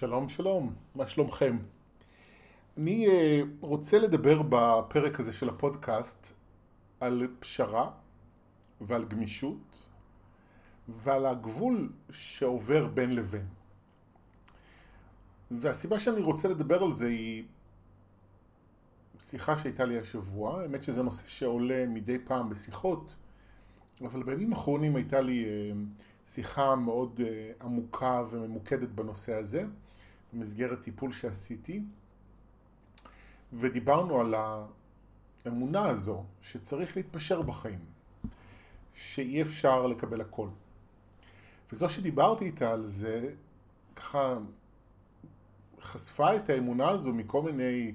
שלום שלום, מה שלומכם? אני uh, רוצה לדבר בפרק הזה של הפודקאסט על פשרה ועל גמישות ועל הגבול שעובר בין לבין. והסיבה שאני רוצה לדבר על זה היא שיחה שהייתה לי השבוע, האמת שזה נושא שעולה מדי פעם בשיחות, אבל בימים האחרונים הייתה לי uh, שיחה מאוד uh, עמוקה וממוקדת בנושא הזה, במסגרת טיפול שעשיתי, ודיברנו על האמונה הזו שצריך להתפשר בחיים, שאי אפשר לקבל הכל. וזו שדיברתי איתה על זה, ככה חשפה את האמונה הזו מכל מיני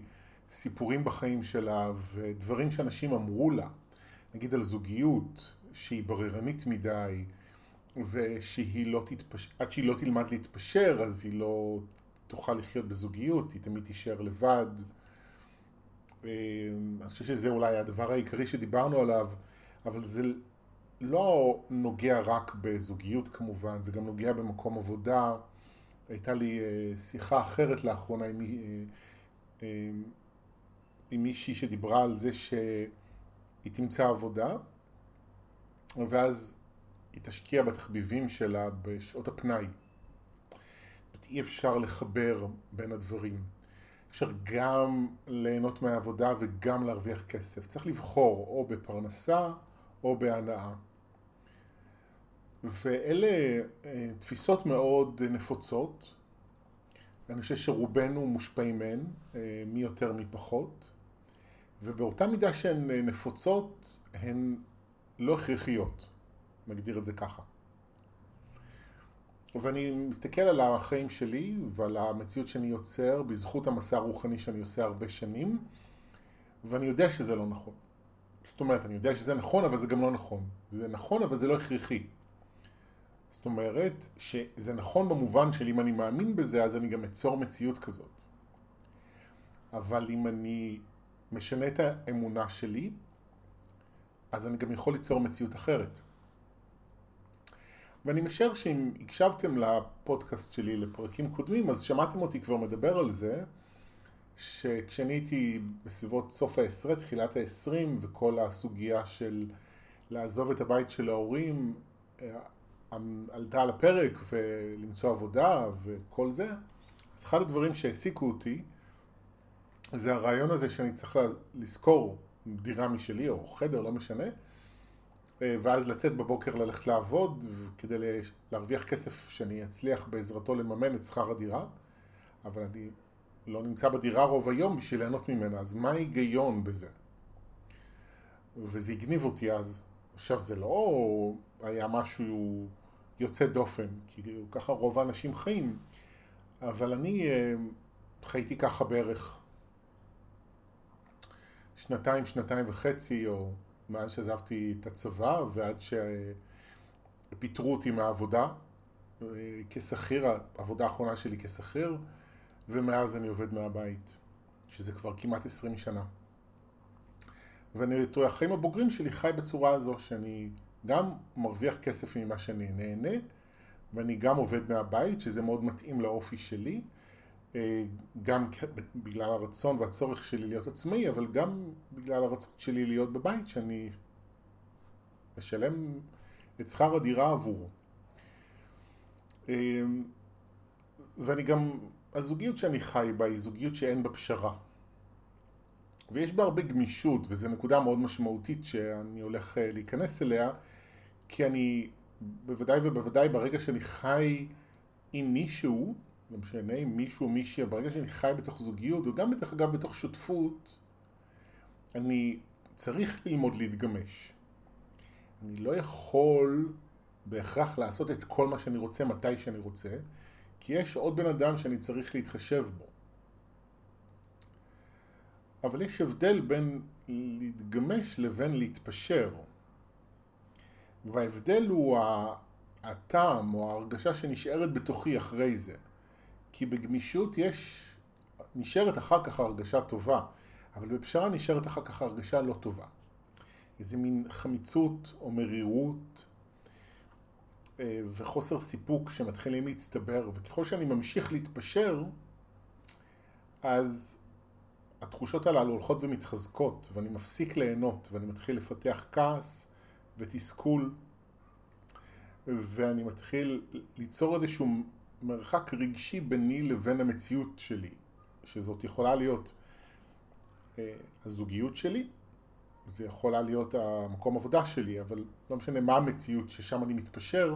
סיפורים בחיים שלה ודברים שאנשים אמרו לה, נגיד על זוגיות שהיא בררנית מדי ושהיא לא תתפשר, עד שהיא לא תלמד להתפשר אז היא לא תוכל לחיות בזוגיות, היא תמיד תישאר לבד. אה, אני חושב שזה אולי הדבר העיקרי שדיברנו עליו, אבל זה לא נוגע רק בזוגיות כמובן, זה גם נוגע במקום עבודה. הייתה לי אה, שיחה אחרת לאחרונה עם, אה, עם מישהי שדיברה על זה שהיא תמצא עבודה, ואז היא תשקיע בתחביבים שלה בשעות הפנאי. אי אפשר לחבר בין הדברים. אפשר גם ליהנות מהעבודה וגם להרוויח כסף. צריך לבחור או בפרנסה או בהנאה. ואלה אה, תפיסות מאוד נפוצות. אני חושב שרובנו מושפעים מהן, אה, מי יותר מי פחות. ובאותה מידה שהן אה, נפוצות, הן לא הכרחיות, נגדיר את זה ככה. ואני מסתכל על החיים שלי ועל המציאות שאני יוצר בזכות המסע הרוחני שאני עושה הרבה שנים ואני יודע שזה לא נכון. זאת אומרת, אני יודע שזה נכון אבל זה גם לא נכון. זה נכון אבל זה לא הכרחי. זאת אומרת שזה נכון במובן של אם אני מאמין בזה אז אני גם אצור מציאות כזאת. אבל אם אני משנה את האמונה שלי אז אני גם יכול ליצור מציאות אחרת. ואני משער שאם הקשבתם לפודקאסט שלי לפרקים קודמים, אז שמעתם אותי כבר מדבר על זה, שכשאני הייתי בסביבות סוף העשרה, תחילת העשרים, וכל הסוגיה של לעזוב את הבית של ההורים אה, עלתה על הפרק ולמצוא עבודה וכל זה, אז אחד הדברים שהעסיקו אותי זה הרעיון הזה שאני צריך לזכור דירה משלי או חדר, לא משנה, ואז לצאת בבוקר ללכת לעבוד כדי להרוויח כסף שאני אצליח בעזרתו לממן את שכר הדירה, אבל אני לא נמצא בדירה רוב היום בשביל ליהנות ממנה, אז מה ההיגיון בזה? וזה הגניב אותי אז. עכשיו זה לא היה משהו יוצא דופן, כי ככה רוב האנשים חיים, אבל אני אה, חייתי ככה בערך שנתיים, שנתיים וחצי, או מאז שעזבתי את הצבא ועד שפיטרו אותי מהעבודה אה, כשכיר, העבודה האחרונה שלי כשכיר, ומאז אני עובד מהבית, שזה כבר כמעט עשרים שנה. ואני את החיים הבוגרים שלי חי בצורה הזו שאני גם מרוויח כסף ממה שאני נהנה, ואני גם עובד מהבית, שזה מאוד מתאים לאופי שלי, גם בגלל הרצון והצורך שלי להיות עצמאי, אבל גם בגלל הרצון שלי להיות בבית, שאני משלם את שכר הדירה עבורו. אה, ואני גם, הזוגיות שאני חי בה היא זוגיות שאין בה פשרה. ויש בה הרבה גמישות, וזו נקודה מאוד משמעותית שאני הולך אה, להיכנס אליה, כי אני בוודאי ובוודאי ברגע שאני חי עם מישהו, לא משנה אם מישהו או מישהי, ברגע שאני חי בתוך זוגיות, וגם דרך אגב בתוך שותפות, אני צריך ללמוד להתגמש. אני לא יכול בהכרח לעשות את כל מה שאני רוצה מתי שאני רוצה, כי יש עוד בן אדם שאני צריך להתחשב בו. אבל יש הבדל בין להתגמש לבין להתפשר. וההבדל הוא הטעם או ההרגשה שנשארת בתוכי אחרי זה. כי בגמישות יש, נשארת אחר כך הרגשה טובה, אבל בפשרה נשארת אחר כך הרגשה לא טובה. איזה מין חמיצות או מרירות, אה, וחוסר סיפוק שמתחילים להצטבר, וככל שאני ממשיך להתפשר, אז התחושות הללו הולכות ומתחזקות, ואני מפסיק ליהנות, ואני מתחיל לפתח כעס ותסכול, ואני מתחיל ליצור איזשהו מרחק רגשי ביני לבין המציאות שלי, שזאת יכולה להיות אה, הזוגיות שלי, זה יכולה להיות המקום עבודה שלי, אבל לא משנה מה המציאות ששם אני מתפשר,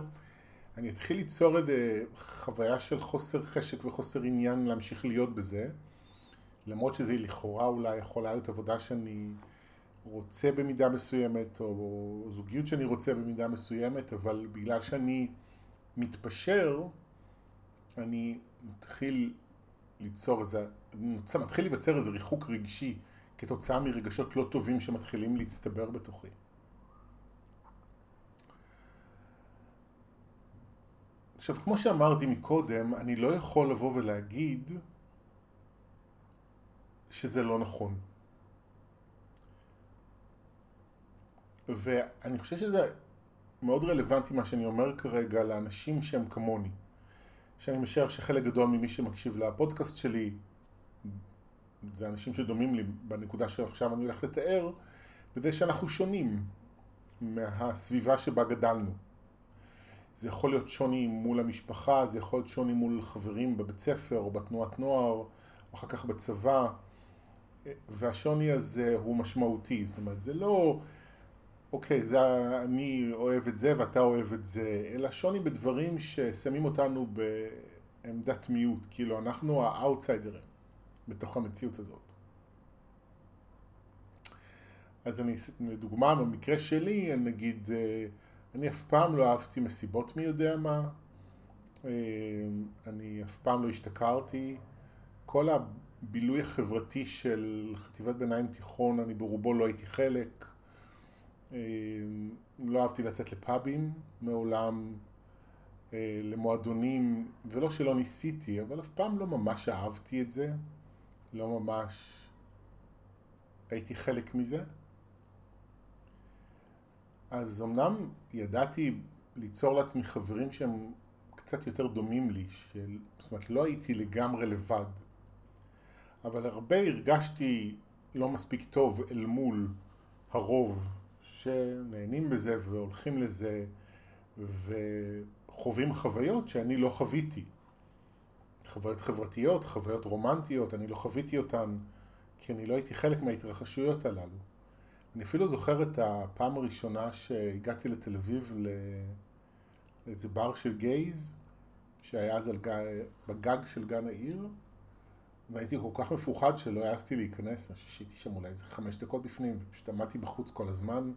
אני אתחיל ליצור איזו חוויה של חוסר חשק וחוסר עניין להמשיך להיות בזה, למרות שזה לכאורה אולי יכולה להיות עבודה שאני רוצה במידה מסוימת, או זוגיות שאני רוצה במידה מסוימת, אבל בגלל שאני מתפשר, אני מתחיל ליצור איזה, מתחיל להיווצר איזה ריחוק רגשי כתוצאה מרגשות לא טובים שמתחילים להצטבר בתוכי. עכשיו, כמו שאמרתי מקודם, אני לא יכול לבוא ולהגיד שזה לא נכון. ואני חושב שזה מאוד רלוונטי מה שאני אומר כרגע לאנשים שהם כמוני. שאני משער שחלק גדול ממי שמקשיב לפודקאסט שלי זה אנשים שדומים לי בנקודה שעכשיו אני הולך לתאר, וזה שאנחנו שונים מהסביבה שבה גדלנו. זה יכול להיות שוני מול המשפחה, זה יכול להיות שוני מול חברים בבית ספר או בתנועת נוער, או אחר כך בצבא, והשוני הזה הוא משמעותי, זאת אומרת זה לא, אוקיי, זה אני אוהב את זה ואתה אוהב את זה, אלא שוני בדברים ששמים אותנו בעמדת מיעוט, כאילו אנחנו האאוטסיידרים. בתוך המציאות הזאת. אז אני, לדוגמה, במקרה שלי, נגיד, אה, אני אף פעם לא אהבתי מסיבות מי יודע מה, אה, אני אף פעם לא השתכרתי, כל הבילוי החברתי של חטיבת ביניים תיכון, אני ברובו לא הייתי חלק, לא אהבתי לצאת לפאבים מעולם, למועדונים, ולא שלא ניסיתי, אבל אף פעם לא ממש אהבתי את זה. לא ממש הייתי חלק מזה. אז אמנם ידעתי ליצור לעצמי חברים שהם קצת יותר דומים לי, של, זאת אומרת לא הייתי לגמרי לבד, אבל הרבה הרגשתי לא מספיק טוב אל מול הרוב שנהנים בזה והולכים לזה וחווים חוויות שאני לא חוויתי. חוויות חברתיות, חוויות רומנטיות, אני לא חוויתי אותן כי אני לא הייתי חלק מההתרחשויות הללו. אני אפילו זוכר את הפעם הראשונה שהגעתי לתל אביב לאיזה בר של גייז, שהיה אז גג, בגג של גן העיר, והייתי כל כך מפוחד שלא העזתי להיכנס, אני חושב שהייתי שם אולי איזה חמש דקות בפנים, ופשוט עמדתי בחוץ כל הזמן,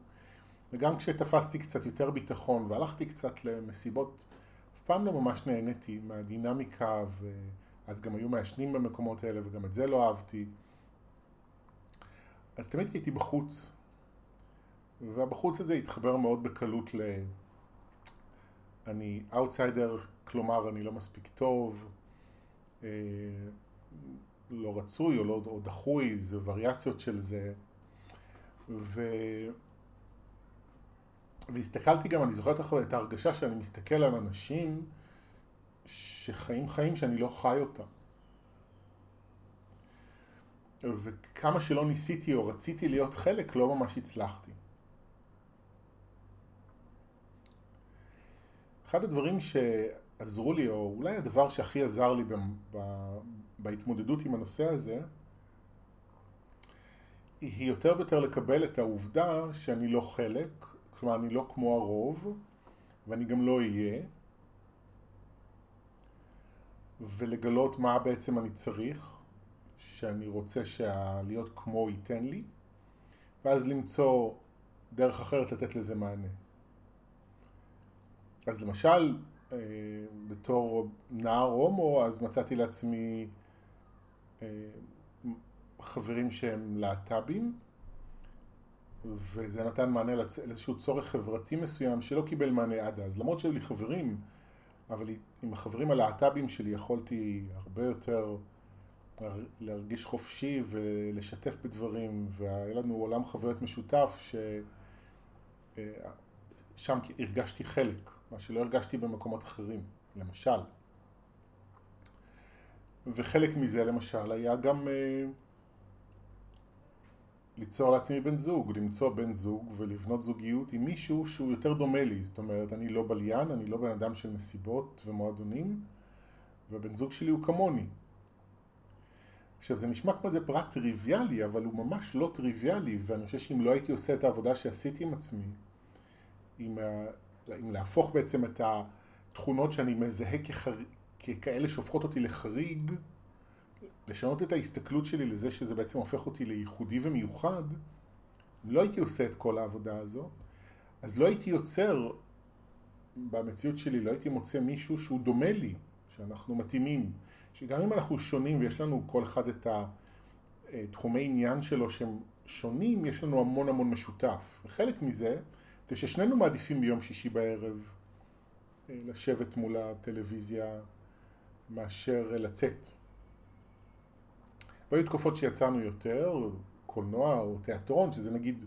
וגם כשתפסתי קצת יותר ביטחון והלכתי קצת למסיבות אף פעם לא ממש נהניתי מהדינמיקה, ואז גם היו מעשנים במקומות האלה, וגם את זה לא אהבתי. אז תמיד הייתי בחוץ, והבחוץ הזה התחבר מאוד בקלות ל... אני אאוטסיידר, כלומר אני לא מספיק טוב, אה, לא רצוי או, לא, או דחוי, זה וריאציות של זה. ו... והסתכלתי גם, אני זוכר את ההרגשה שאני מסתכל על אנשים שחיים חיים שאני לא חי אותם. וכמה שלא ניסיתי או רציתי להיות חלק, לא ממש הצלחתי. אחד הדברים שעזרו לי, או אולי הדבר שהכי עזר לי בהתמודדות עם הנושא הזה, היא יותר ויותר לקבל את העובדה שאני לא חלק, כלומר אני לא כמו הרוב ואני גם לא אהיה ולגלות מה בעצם אני צריך שאני רוצה שהלהיות כמו ייתן לי ואז למצוא דרך אחרת לתת לזה מענה. אז למשל אה, בתור נער הומו אז מצאתי לעצמי אה, חברים שהם להט"בים וזה נתן מענה לאיזשהו צורך חברתי מסוים שלא קיבל מענה עד אז. למרות שהיו לי חברים, אבל עם החברים הלהט"בים שלי יכולתי הרבה יותר להרגיש חופשי ולשתף בדברים, והיה לנו עולם חוויות משותף ששם אה, הרגשתי חלק מה שלא הרגשתי במקומות אחרים, למשל. וחלק מזה למשל היה גם אה, ליצור לעצמי בן זוג, למצוא בן זוג ולבנות זוגיות עם מישהו שהוא יותר דומה לי, זאת אומרת אני לא בליין, אני לא בן אדם של מסיבות ומועדונים והבן זוג שלי הוא כמוני. עכשיו זה נשמע כמו איזה פרט טריוויאלי, אבל הוא ממש לא טריוויאלי ואני חושב שאם לא הייתי עושה את העבודה שעשיתי עם עצמי, עם, עם להפוך בעצם את התכונות שאני מזהה כחר... ככאלה שהופכות אותי לחריג, לשנות את ההסתכלות שלי לזה שזה בעצם הופך אותי לייחודי ומיוחד, אם לא הייתי עושה את כל העבודה הזו, אז לא הייתי יוצר במציאות שלי, לא הייתי מוצא מישהו שהוא דומה לי, שאנחנו מתאימים, שגם אם אנחנו שונים ויש לנו כל אחד את התחומי עניין שלו שהם שונים, יש לנו המון המון משותף. וחלק מזה, זה ששנינו מעדיפים ביום שישי בערב אה, לשבת מול הטלוויזיה מאשר לצאת. והיו תקופות שיצאנו יותר, קולנוע או תיאטרון, שזה נגיד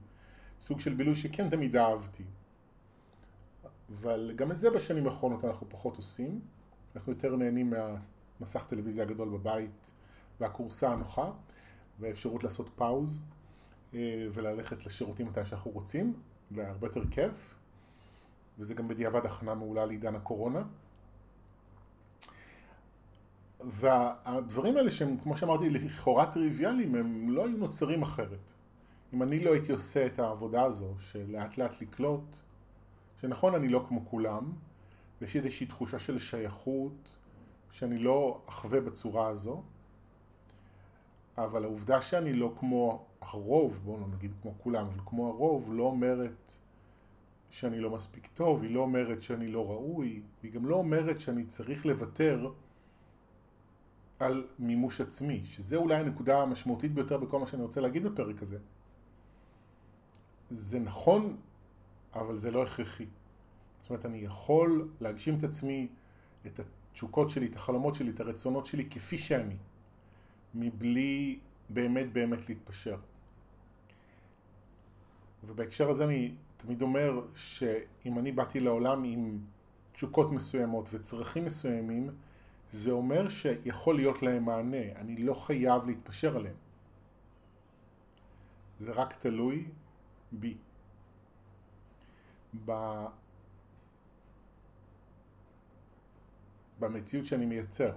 סוג של בילוי שכן תמיד אהבתי. אבל גם את זה בשנים האחרונות אנחנו פחות עושים. אנחנו יותר נהנים מהמסך טלוויזיה הגדול בבית והכורסה הנוחה והאפשרות לעשות פאוז אה, וללכת לשירותים מתי שאנחנו רוצים, והרבה יותר כיף. וזה גם בדיעבד הכנה מעולה לעידן הקורונה. והדברים האלה שהם, כמו שאמרתי, לכאורה טריוויאליים, הם לא היו נוצרים אחרת. אם אני לא הייתי עושה את העבודה הזו, של לאט לאט לקלוט, שנכון, אני לא כמו כולם, ויש איזושהי תחושה של שייכות, שאני לא אחווה בצורה הזו, אבל העובדה שאני לא כמו הרוב, בואו לא נגיד כמו כולם, אבל כמו הרוב, לא אומרת שאני לא מספיק טוב, היא לא אומרת שאני לא ראוי, היא גם לא אומרת שאני צריך לוותר על מימוש עצמי, שזה אולי הנקודה המשמעותית ביותר בכל מה שאני רוצה להגיד בפרק הזה. זה נכון, אבל זה לא הכרחי. זאת אומרת, אני יכול להגשים את עצמי, את התשוקות שלי, את החלומות שלי, את הרצונות שלי כפי שאני, מבלי באמת באמת להתפשר. ובהקשר הזה אני תמיד אומר שאם אני באתי לעולם עם תשוקות מסוימות וצרכים מסוימים, זה אומר שיכול להיות להם מענה, אני לא חייב להתפשר עליהם. זה רק תלוי בי. ב... במציאות שאני מייצר.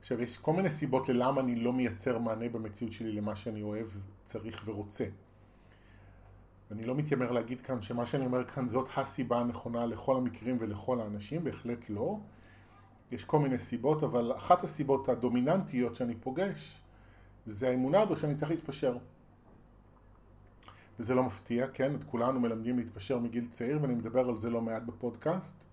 עכשיו, יש כל מיני סיבות ללמה אני לא מייצר מענה במציאות שלי למה שאני אוהב, צריך ורוצה. אני לא מתיימר להגיד כאן שמה שאני אומר כאן זאת הסיבה הנכונה לכל המקרים ולכל האנשים, בהחלט לא. יש כל מיני סיבות, אבל אחת הסיבות הדומיננטיות שאני פוגש זה האמונה הזו שאני צריך להתפשר. וזה לא מפתיע, כן? את כולנו מלמדים להתפשר מגיל צעיר, ואני מדבר על זה לא מעט בפודקאסט.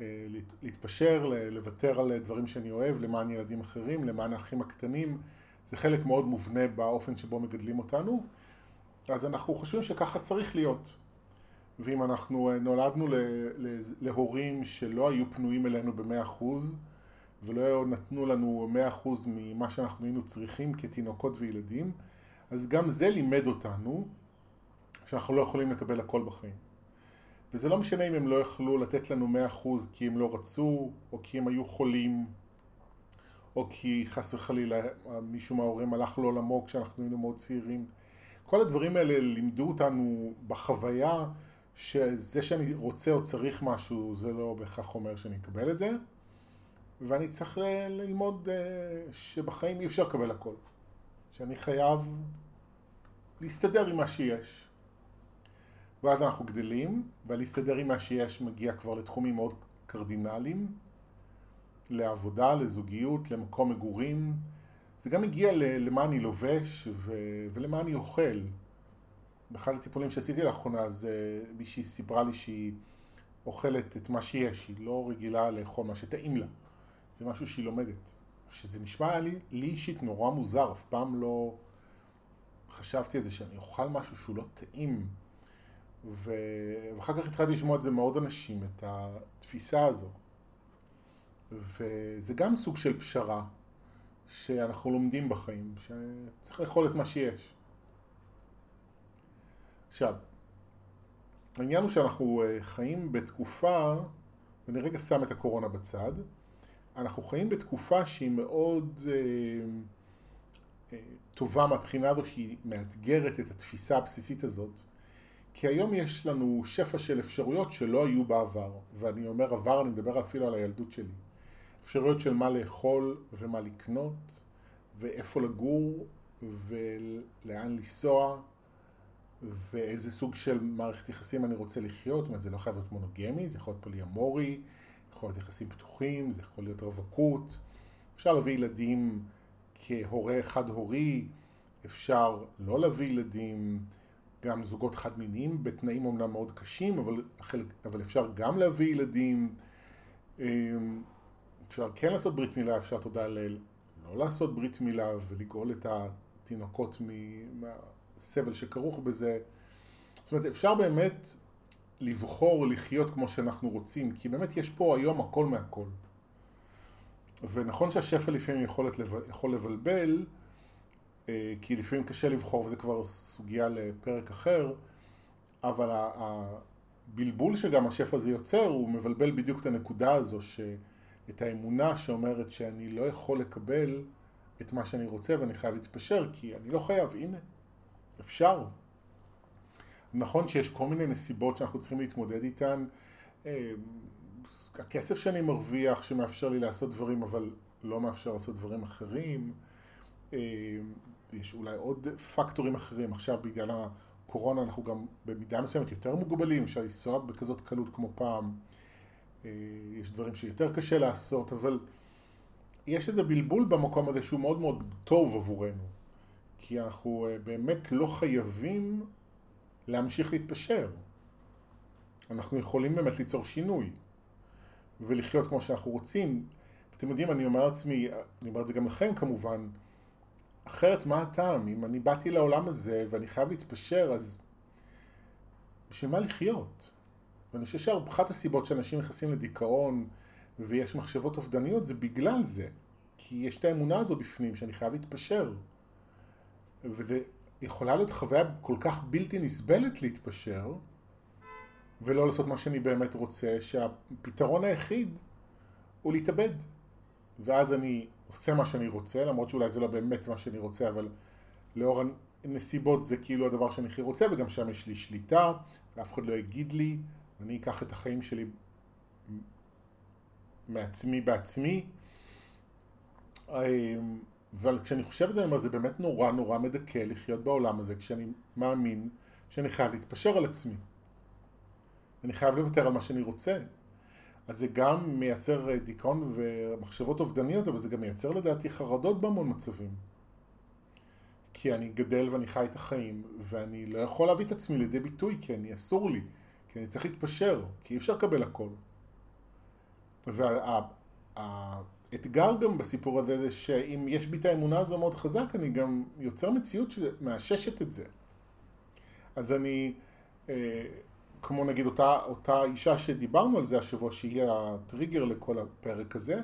אה, להתפשר, לוותר על דברים שאני אוהב, למען ילדים אחרים, למען האחים הקטנים, זה חלק מאוד מובנה באופן שבו מגדלים אותנו. אז אנחנו חושבים שככה צריך להיות. ואם אנחנו אה, נולדנו להורים שלא היו פנויים אלינו במאה אחוז ולא נתנו לנו מאה אחוז ממה שאנחנו היינו צריכים כתינוקות וילדים, אז גם זה לימד אותנו שאנחנו לא יכולים לקבל הכל בחיים. וזה לא משנה אם הם לא יכלו לתת לנו מאה אחוז כי הם לא רצו, או כי הם היו חולים, או כי חס וחלילה מישהו מההורים הלך לעולמו כשאנחנו היינו מאוד צעירים. כל הדברים האלה לימדו אותנו בחוויה שזה שאני רוצה או צריך משהו זה לא בהכרח אומר שאני אקבל את זה. ואני צריך ללמוד uh, שבחיים אי אפשר לקבל הכל. שאני חייב להסתדר עם מה שיש. ואז אנחנו גדלים ולהסתדר עם מה שיש מגיע כבר לתחומים מאוד קרדינליים. לעבודה, לזוגיות, למקום מגורים. זה גם מגיע למה אני לובש ו- ולמה אני אוכל באחד הטיפולים שעשיתי לאחרונה, אז uh, מישהי סיפרה לי שהיא אוכלת את מה שיש, היא לא רגילה לאכול מה שטעים לה. זה משהו שהיא לומדת. שזה נשמע לי, לי אישית נורא מוזר, אף פעם לא חשבתי על זה שאני אוכל משהו שהוא לא טעים. ו... ואחר כך התחלתי לשמוע את זה מעוד אנשים, את התפיסה הזו. וזה גם סוג של פשרה שאנחנו לומדים בחיים, שצריך לאכול את מה שיש. עכשיו, העניין הוא שאנחנו אה, חיים בתקופה, ואני רגע שם את הקורונה בצד, אנחנו חיים בתקופה שהיא מאוד אה, אה, טובה מהבחינה הזו שהיא מאתגרת את התפיסה הבסיסית הזאת, כי היום יש לנו שפע של אפשרויות שלא היו בעבר, ואני אומר עבר, אני מדבר אפילו על הילדות שלי. אפשרויות של מה לאכול ומה לקנות, ואיפה לגור, ולאן לנסוע, ואיזה סוג של מערכת יחסים אני רוצה לחיות, זאת אומרת זה לא חייב להיות מונוגמי, זה יכול להיות פוליאמורי, יכול להיות יחסים פתוחים, זה יכול להיות רווקות, אפשר להביא ילדים כהורה חד-הורי, אפשר לא להביא ילדים, גם זוגות חד-מיניים בתנאים אומנם מאוד קשים, אבל, אבל אפשר גם להביא ילדים, אמ, אפשר כן לעשות ברית מילה, אפשר תודה לאל, לא לעשות ברית מילה ולגאול את התינוקות מהסבל שכרוך בזה. זאת אומרת, אפשר באמת לבחור לחיות כמו שאנחנו רוצים, כי באמת יש פה היום הכל מהכל. ונכון שהשפע לפעמים יכול, יכול לבלבל, אה, כי לפעמים קשה לבחור, וזה כבר סוגיה לפרק אחר, אבל הבלבול שגם השפע הזה יוצר, הוא מבלבל בדיוק את הנקודה הזו, ש... את האמונה שאומרת שאני לא יכול לקבל את מה שאני רוצה ואני חייב להתפשר, כי אני לא חייב, הנה, אפשר. נכון שיש כל מיני נסיבות שאנחנו צריכים להתמודד איתן. אה, הכסף שאני מרוויח שמאפשר לי לעשות דברים, אבל לא מאפשר לעשות דברים אחרים. אה, יש אולי עוד פקטורים אחרים. עכשיו בגלל הקורונה אנחנו גם במידה מסוימת יותר מוגבלים, אפשר לנסוע בכזאת קלות כמו פעם. אה, יש דברים שיותר קשה לעשות, אבל יש איזה בלבול במקום הזה שהוא מאוד מאוד טוב עבורנו. כי אנחנו באמת לא חייבים להמשיך להתפשר. אנחנו יכולים באמת ליצור שינוי ולחיות כמו שאנחנו רוצים. אתם יודעים, אני אומר לעצמי, אני אומר את זה גם לכם כמובן, אחרת מה הטעם? אם אני באתי לעולם הזה ואני חייב להתפשר, אז בשביל מה לחיות? ואני חושב שאחת הסיבות שאנשים נכנסים לדיכאון ויש מחשבות אובדניות זה בגלל זה. כי יש את האמונה הזו בפנים שאני חייב להתפשר. וזה יכולה להיות חוויה כל כך בלתי נסבלת להתפשר ולא לעשות מה שאני באמת רוצה, שהפתרון היחיד הוא להתאבד. ואז אני עושה מה שאני רוצה, למרות שאולי זה לא באמת מה שאני רוצה, אבל לאור הנסיבות זה כאילו הדבר שאני הכי רוצה, וגם שם יש לי שליטה, ואף אחד לא יגיד לי, אני אקח את החיים שלי מעצמי בעצמי. אבל כשאני חושב על זה, אני אומר, זה באמת נורא נורא מדכא לחיות בעולם הזה, כשאני מאמין שאני חייב להתפשר על עצמי. אני חייב לוותר על מה שאני רוצה. אז זה גם מייצר דיכאון ומחשבות אובדניות, אבל זה גם מייצר לדעתי חרדות בהמון מצבים. כי אני גדל ואני חי את החיים, ואני לא יכול להביא את עצמי לידי ביטוי, כי אני אסור לי, כי אני צריך להתפשר, כי אי אפשר לקבל הכל. והאתגר גם בסיפור הזה זה שאם יש בי את האמונה הזו מאוד חזק, אני גם יוצר מציאות שמאששת את זה. אז אני... אה, כמו נגיד אותה, אותה אישה שדיברנו על זה השבוע, שהיא הטריגר לכל הפרק הזה,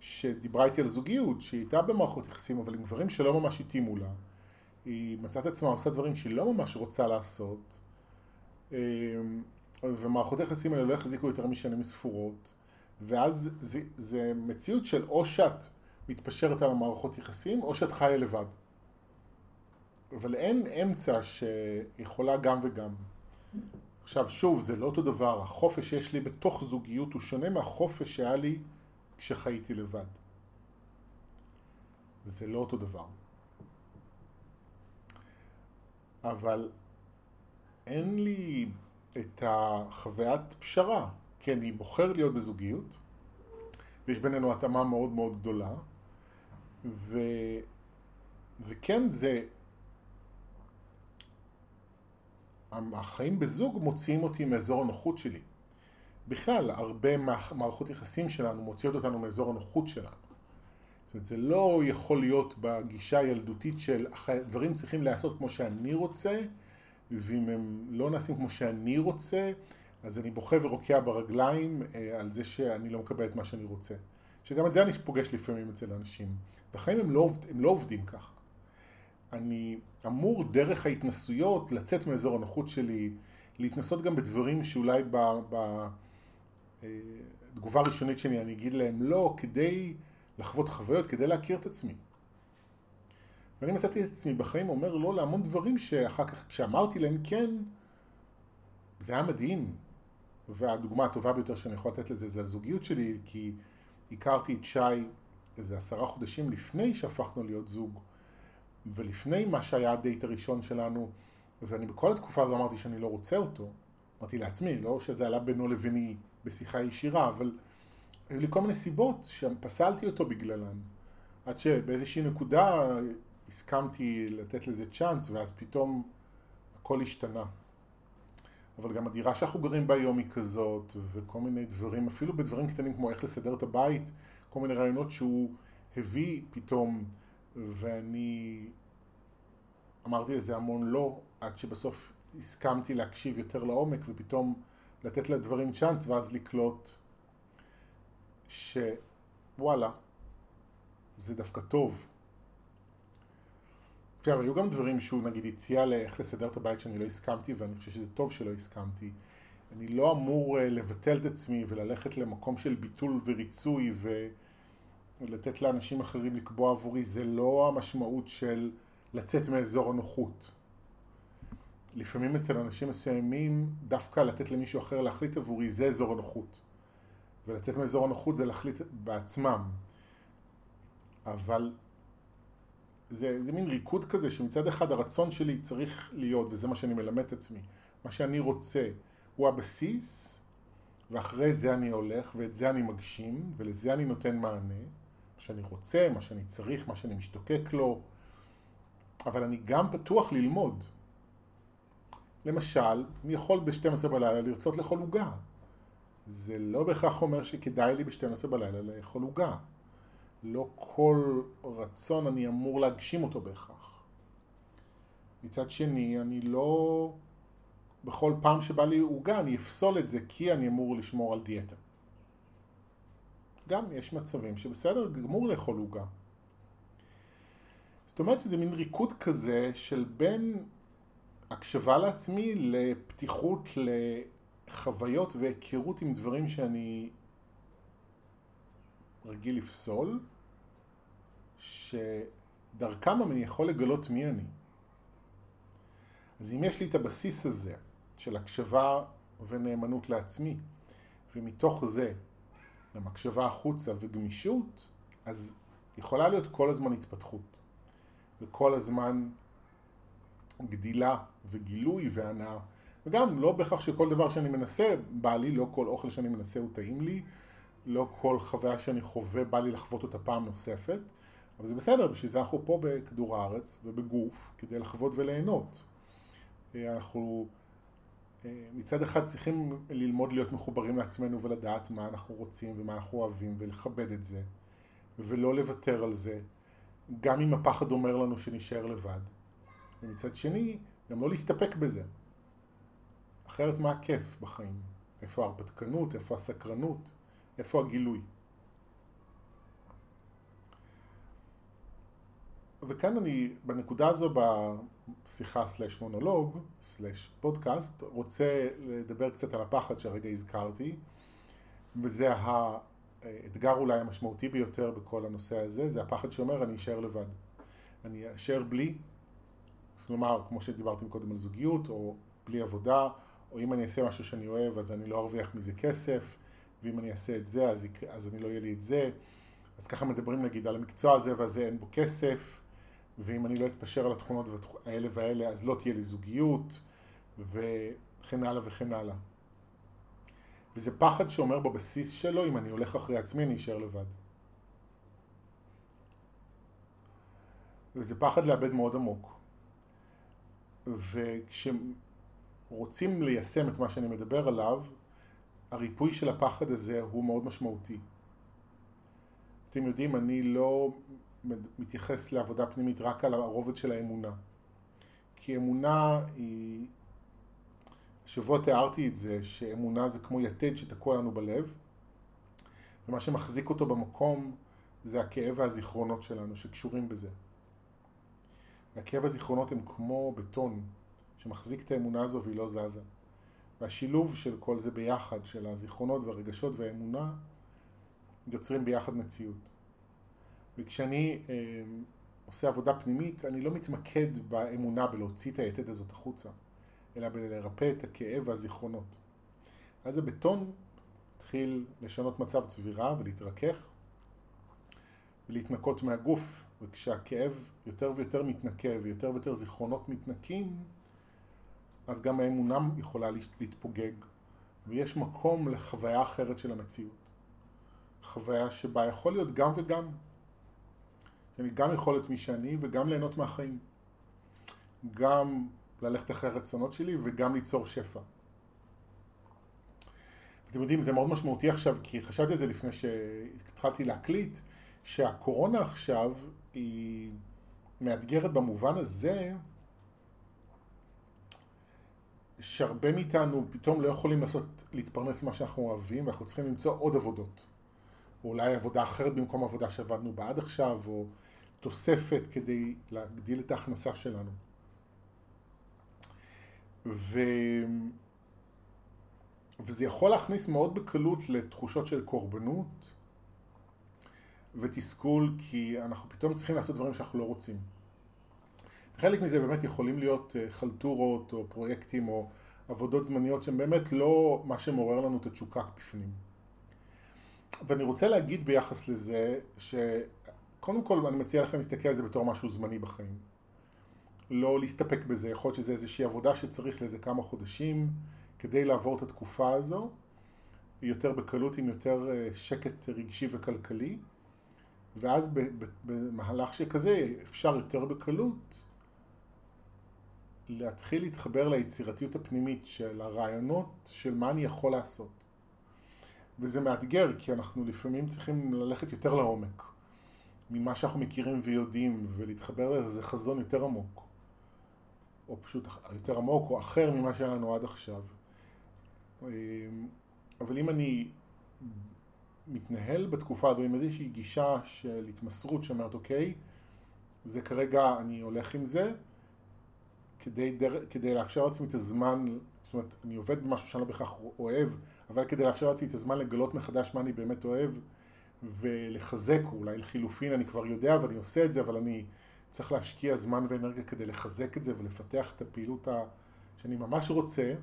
שדיברה איתי על זוגיות, שהיא הייתה במערכות יחסים, אבל עם דברים שלא ממש התאימו לה. היא מצאת עצמה עושה דברים שהיא לא ממש רוצה לעשות, אמ, ומערכות היחסים האלה לא החזיקו יותר משנים ספורות, ואז זה, זה מציאות של או שאת מתפשרת על המערכות יחסים, או שאת חיה לבד. אבל אין אמצע שיכולה גם וגם. עכשיו שוב, זה לא אותו דבר, החופש שיש לי בתוך זוגיות הוא שונה מהחופש שהיה לי כשחייתי לבד. זה לא אותו דבר. אבל אין לי את החוויית פשרה, כי אני בוחר להיות בזוגיות, ויש בינינו התאמה מאוד מאוד גדולה, ו... וכן זה החיים בזוג מוציאים אותי מאזור הנוחות שלי. בכלל, הרבה מערכות יחסים שלנו מוציאות אותנו מאזור הנוחות שלנו. זאת אומרת, זה לא יכול להיות בגישה הילדותית של דברים צריכים להיעשות כמו שאני רוצה, ואם הם לא נעשים כמו שאני רוצה, אז אני בוכה ורוקע ברגליים אה, על זה שאני לא מקבל את מה שאני רוצה. שגם את זה אני פוגש לפעמים אצל אנשים. והחיים הם לא, הם לא עובדים ככה. אני אמור דרך ההתנסויות לצאת מאזור הנוחות שלי, להתנסות גם בדברים שאולי בתגובה הראשונית שלי אני אגיד להם לא, כדי לחוות חוויות, כדי להכיר את עצמי. ואני מצאתי את עצמי בחיים אומר לא להמון דברים שאחר כך כשאמרתי להם כן, זה היה מדהים. והדוגמה הטובה ביותר שאני יכול לתת לזה זה הזוגיות שלי, כי הכרתי את שי איזה עשרה חודשים לפני שהפכנו להיות זוג, ולפני מה שהיה הדייט הראשון שלנו, ואני בכל התקופה הזו אמרתי שאני לא רוצה אותו. אמרתי לעצמי, לא שזה עלה בינו לביני בשיחה ישירה, אבל היו לי כל מיני סיבות שפסלתי אותו בגללן. עד שבאיזושהי נקודה הסכמתי לתת לזה צ'אנס, ואז פתאום הכל השתנה. אבל גם הדירה שאנחנו גרים בה היום היא כזאת, וכל מיני דברים, אפילו בדברים קטנים כמו איך לסדר את הבית, כל מיני רעיונות שהוא הביא פתאום, ואני אמרתי לזה המון לא, עד שבסוף הסכמתי להקשיב יותר לעומק, ופתאום לתת לדברים צ'אנס, ואז לקלוט שוואלה, זה דווקא טוב. עכשיו, היו גם דברים שהוא נגיד הציע לאיך לסדר את הבית שאני לא הסכמתי, ואני חושב שזה טוב שלא הסכמתי. אני לא אמור uh, לבטל את עצמי וללכת למקום של ביטול וריצוי ולתת לאנשים אחרים לקבוע עבורי, זה לא המשמעות של לצאת מאזור הנוחות. לפעמים אצל אנשים מסוימים, דווקא לתת למישהו אחר להחליט עבורי, זה אזור הנוחות. ולצאת מאזור הנוחות זה להחליט בעצמם. אבל זה, זה מין ריקוד כזה שמצד אחד הרצון שלי צריך להיות, וזה מה שאני מלמד את עצמי, מה שאני רוצה הוא הבסיס, ואחרי זה אני הולך, ואת זה אני מגשים, ולזה אני נותן מענה, מה שאני רוצה, מה שאני צריך, מה שאני משתוקק לו, אבל אני גם פתוח ללמוד. למשל, אני יכול ב-12 בלילה לרצות לאכול עוגה. זה לא בהכרח אומר שכדאי לי ב-12 בלילה לאכול עוגה. לא כל רצון אני אמור להגשים אותו בהכרח. מצד שני, אני לא... בכל פעם שבא לי עוגה אני אפסול את זה כי אני אמור לשמור על דיאטה. גם יש מצבים שבסדר גמור לאכול עוגה. זאת אומרת שזה מין ריקוד כזה של בין הקשבה לעצמי לפתיחות לחוויות והיכרות עם דברים שאני רגיל לפסול, שדרכם אני יכול לגלות מי אני. אז אם יש לי את הבסיס הזה של הקשבה ונאמנות לעצמי, ומתוך זה גם הקשבה החוצה וגמישות, אז יכולה להיות כל הזמן התפתחות, וכל הזמן גדילה וגילוי והנאה. וגם לא בהכרח שכל דבר שאני מנסה בא לי, לא כל אוכל שאני מנסה הוא טעים לי, לא כל חוויה שאני חווה בא לי לחוות אותה פעם נוספת, אבל זה בסדר, בשביל זה אנחנו פה בכדור הארץ ובגוף, כדי לחוות וליהנות. אה, אנחנו אה, מצד אחד צריכים ללמוד להיות מחוברים לעצמנו ולדעת מה אנחנו רוצים ומה אנחנו אוהבים ולכבד את זה, ולא לוותר על זה, גם אם הפחד אומר לנו שנשאר לבד. ומצד שני, גם לא להסתפק בזה. אחרת מה הכיף בחיים? איפה ההרפתקנות? איפה הסקרנות? איפה הגילוי? וכאן אני, בנקודה הזו, בשיחה סלש מונולוג, סלש פודקאסט, רוצה לדבר קצת על הפחד שהרגע הזכרתי, וזה האתגר אולי המשמעותי ביותר בכל הנושא הזה, זה הפחד שאומר אני אשאר לבד. אני אשאר בלי, כלומר, כמו שדיברתם קודם על זוגיות, או בלי עבודה, או אם אני אעשה משהו שאני אוהב אז אני לא ארוויח מזה כסף, ואם אני אעשה את זה אז, אז אני לא יהיה לי את זה. אז ככה מדברים נגיד על המקצוע הזה והזה אין בו כסף, ואם אני לא אתפשר על התכונות האלה והאלה אז לא תהיה לי זוגיות, וכן הלאה וכן הלאה. וזה פחד שאומר בבסיס שלו, אם אני הולך אחרי עצמי אני אשאר לבד. וזה פחד לאבד מאוד עמוק. וכשרוצים ליישם את מה שאני מדבר עליו, הריפוי של הפחד הזה הוא מאוד משמעותי. אתם יודעים, אני לא מתייחס לעבודה פנימית רק על הרובד של האמונה. כי אמונה היא... השבוע תיארתי את זה, שאמונה זה כמו יתד שתקוע לנו בלב, ומה שמחזיק אותו במקום זה הכאב והזיכרונות שלנו שקשורים בזה. והכאב והזיכרונות הם כמו בטון שמחזיק את האמונה הזו והיא לא זזה. והשילוב של כל זה ביחד, של הזיכרונות והרגשות והאמונה, יוצרים ביחד מציאות. וכשאני אה, עושה עבודה פנימית, אני לא מתמקד באמונה בלהוציא את היתד הזאת החוצה, אלא בלרפא את הכאב והזיכרונות. אז הבטון התחיל לשנות מצב צבירה ולהתרכך ולהתנקות מהגוף, וכשהכאב יותר ויותר מתנקה ויותר ויותר זיכרונות מתנקים, אז גם האמונה יכולה להתפוגג, ויש מקום לחוויה אחרת של המציאות. חוויה שבה יכול להיות גם וגם. שאני גם יכול להיות מי שאני וגם ליהנות מהחיים. גם ללכת אחרי הרצונות שלי וגם ליצור שפע. אתם יודעים, זה מאוד משמעותי עכשיו, כי חשבתי על זה לפני שהתחלתי להקליט, שהקורונה עכשיו היא מאתגרת במובן הזה שהרבה מאיתנו פתאום לא יכולים לעשות, להתפרנס ממה שאנחנו אוהבים ואנחנו צריכים למצוא עוד עבודות. או אולי עבודה אחרת במקום עבודה שעבדנו בה עד עכשיו, או תוספת כדי להגדיל את ההכנסה שלנו. ו... וזה יכול להכניס מאוד בקלות לתחושות של קורבנות ותסכול, כי אנחנו פתאום צריכים לעשות דברים שאנחנו לא רוצים. חלק מזה באמת יכולים להיות אה, חלטורות או פרויקטים או עבודות זמניות שהן באמת לא מה שמעורר לנו את התשוקה בפנים. ואני רוצה להגיד ביחס לזה, שקודם כל אני מציע לכם להסתכל על זה בתור משהו זמני בחיים. לא להסתפק בזה, יכול להיות שזה איזושהי עבודה שצריך לאיזה כמה חודשים כדי לעבור את התקופה הזו, יותר בקלות עם יותר אה, שקט רגשי וכלכלי, ואז במהלך שכזה אפשר יותר בקלות להתחיל להתחבר ליצירתיות הפנימית של הרעיונות של מה אני יכול לעשות. וזה מאתגר, כי אנחנו לפעמים צריכים ללכת יותר לעומק ממה שאנחנו מכירים ויודעים, ולהתחבר לאיזה חזון יותר עמוק, או פשוט יותר עמוק, או אחר ממה שהיה לנו עד עכשיו. אבל אם אני מתנהל בתקופה הזו עם איזושהי גישה של התמסרות שאומרת, אוקיי, זה כרגע, אני הולך עם זה, כדי, דר... כדי לאפשר לעצמי את הזמן, זאת אומרת, אני עובד במשהו שאני לא בהכרח אוהב, אבל כדי לאפשר לעצמי את הזמן לגלות מחדש מה אני באמת אוהב ולחזק, אולי לחילופין אני כבר יודע ואני עושה את זה, אבל אני צריך להשקיע זמן ואנרגיה כדי לחזק את זה ולפתח את הפעילות ה... שאני ממש רוצה.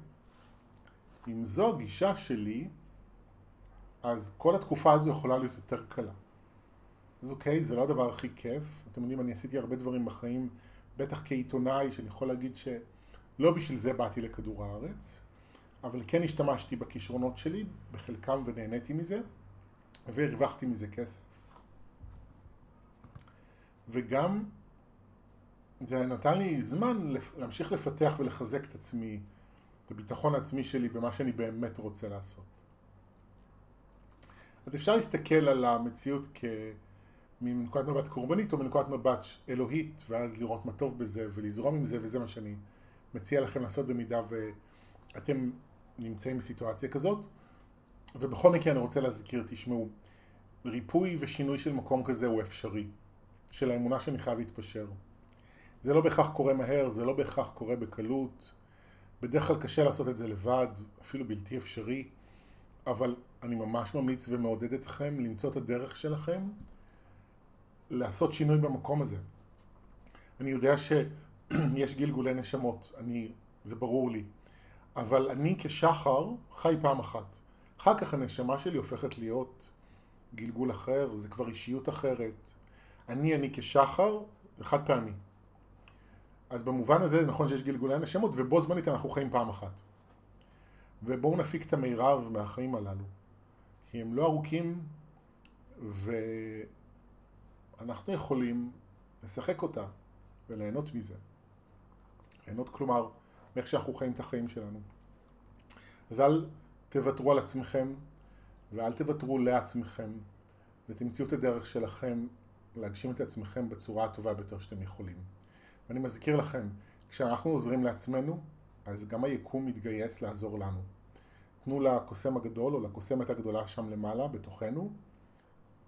אם זו הגישה שלי, אז כל התקופה הזו יכולה להיות יותר קלה. אז אוקיי, זה לא הדבר הכי כיף. אתם יודעים, אני עשיתי הרבה דברים בחיים בטח כעיתונאי, שאני יכול להגיד שלא בשביל זה באתי לכדור הארץ, אבל כן השתמשתי בכישרונות שלי, בחלקם ונהניתי מזה, והרווחתי מזה כסף. וגם זה נתן לי זמן להמשיך לפתח ולחזק את עצמי, את הביטחון העצמי שלי במה שאני באמת רוצה לעשות. אז אפשר להסתכל על המציאות כ... מנקודת מבט קורבנית או מנקודת מבט אלוהית, ואז לראות מה טוב בזה ולזרום עם זה, וזה מה שאני מציע לכם לעשות במידה ואתם נמצאים בסיטואציה כזאת. ובכל מקרה אני רוצה להזכיר, תשמעו, ריפוי ושינוי של מקום כזה הוא אפשרי, של האמונה שאני חייב להתפשר. זה לא בהכרח קורה מהר, זה לא בהכרח קורה בקלות, בדרך כלל קשה לעשות את זה לבד, אפילו בלתי אפשרי, אבל אני ממש ממליץ ומעודד אתכם למצוא את הדרך שלכם לעשות שינוי במקום הזה. אני יודע שיש גלגולי נשמות, אני, זה ברור לי, אבל אני כשחר חי פעם אחת. אחר כך הנשמה שלי הופכת להיות גלגול אחר, זה כבר אישיות אחרת. אני, אני כשחר, זה חד פעמי. אז במובן הזה נכון שיש גלגולי נשמות, ובו זמנית אנחנו חיים פעם אחת. ובואו נפיק את המירב מהחיים הללו. כי הם לא ארוכים, ו... אנחנו יכולים לשחק אותה וליהנות מזה. ליהנות כלומר מאיך שאנחנו חיים את החיים שלנו. אז אל תוותרו על עצמכם ואל תוותרו לעצמכם ותמצאו את הדרך שלכם להגשים את עצמכם בצורה הטובה ביותר שאתם יכולים. ואני מזכיר לכם, כשאנחנו עוזרים לעצמנו, אז גם היקום מתגייס לעזור לנו. תנו לקוסם הגדול או לקוסמת הגדולה שם למעלה, בתוכנו,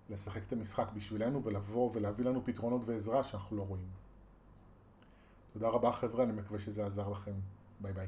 לשחק את המשחק בשבילנו ולבוא ולהביא לנו פתרונות ועזרה שאנחנו לא רואים. תודה רבה חבר'ה, אני מקווה שזה עזר לכם. ביי ביי.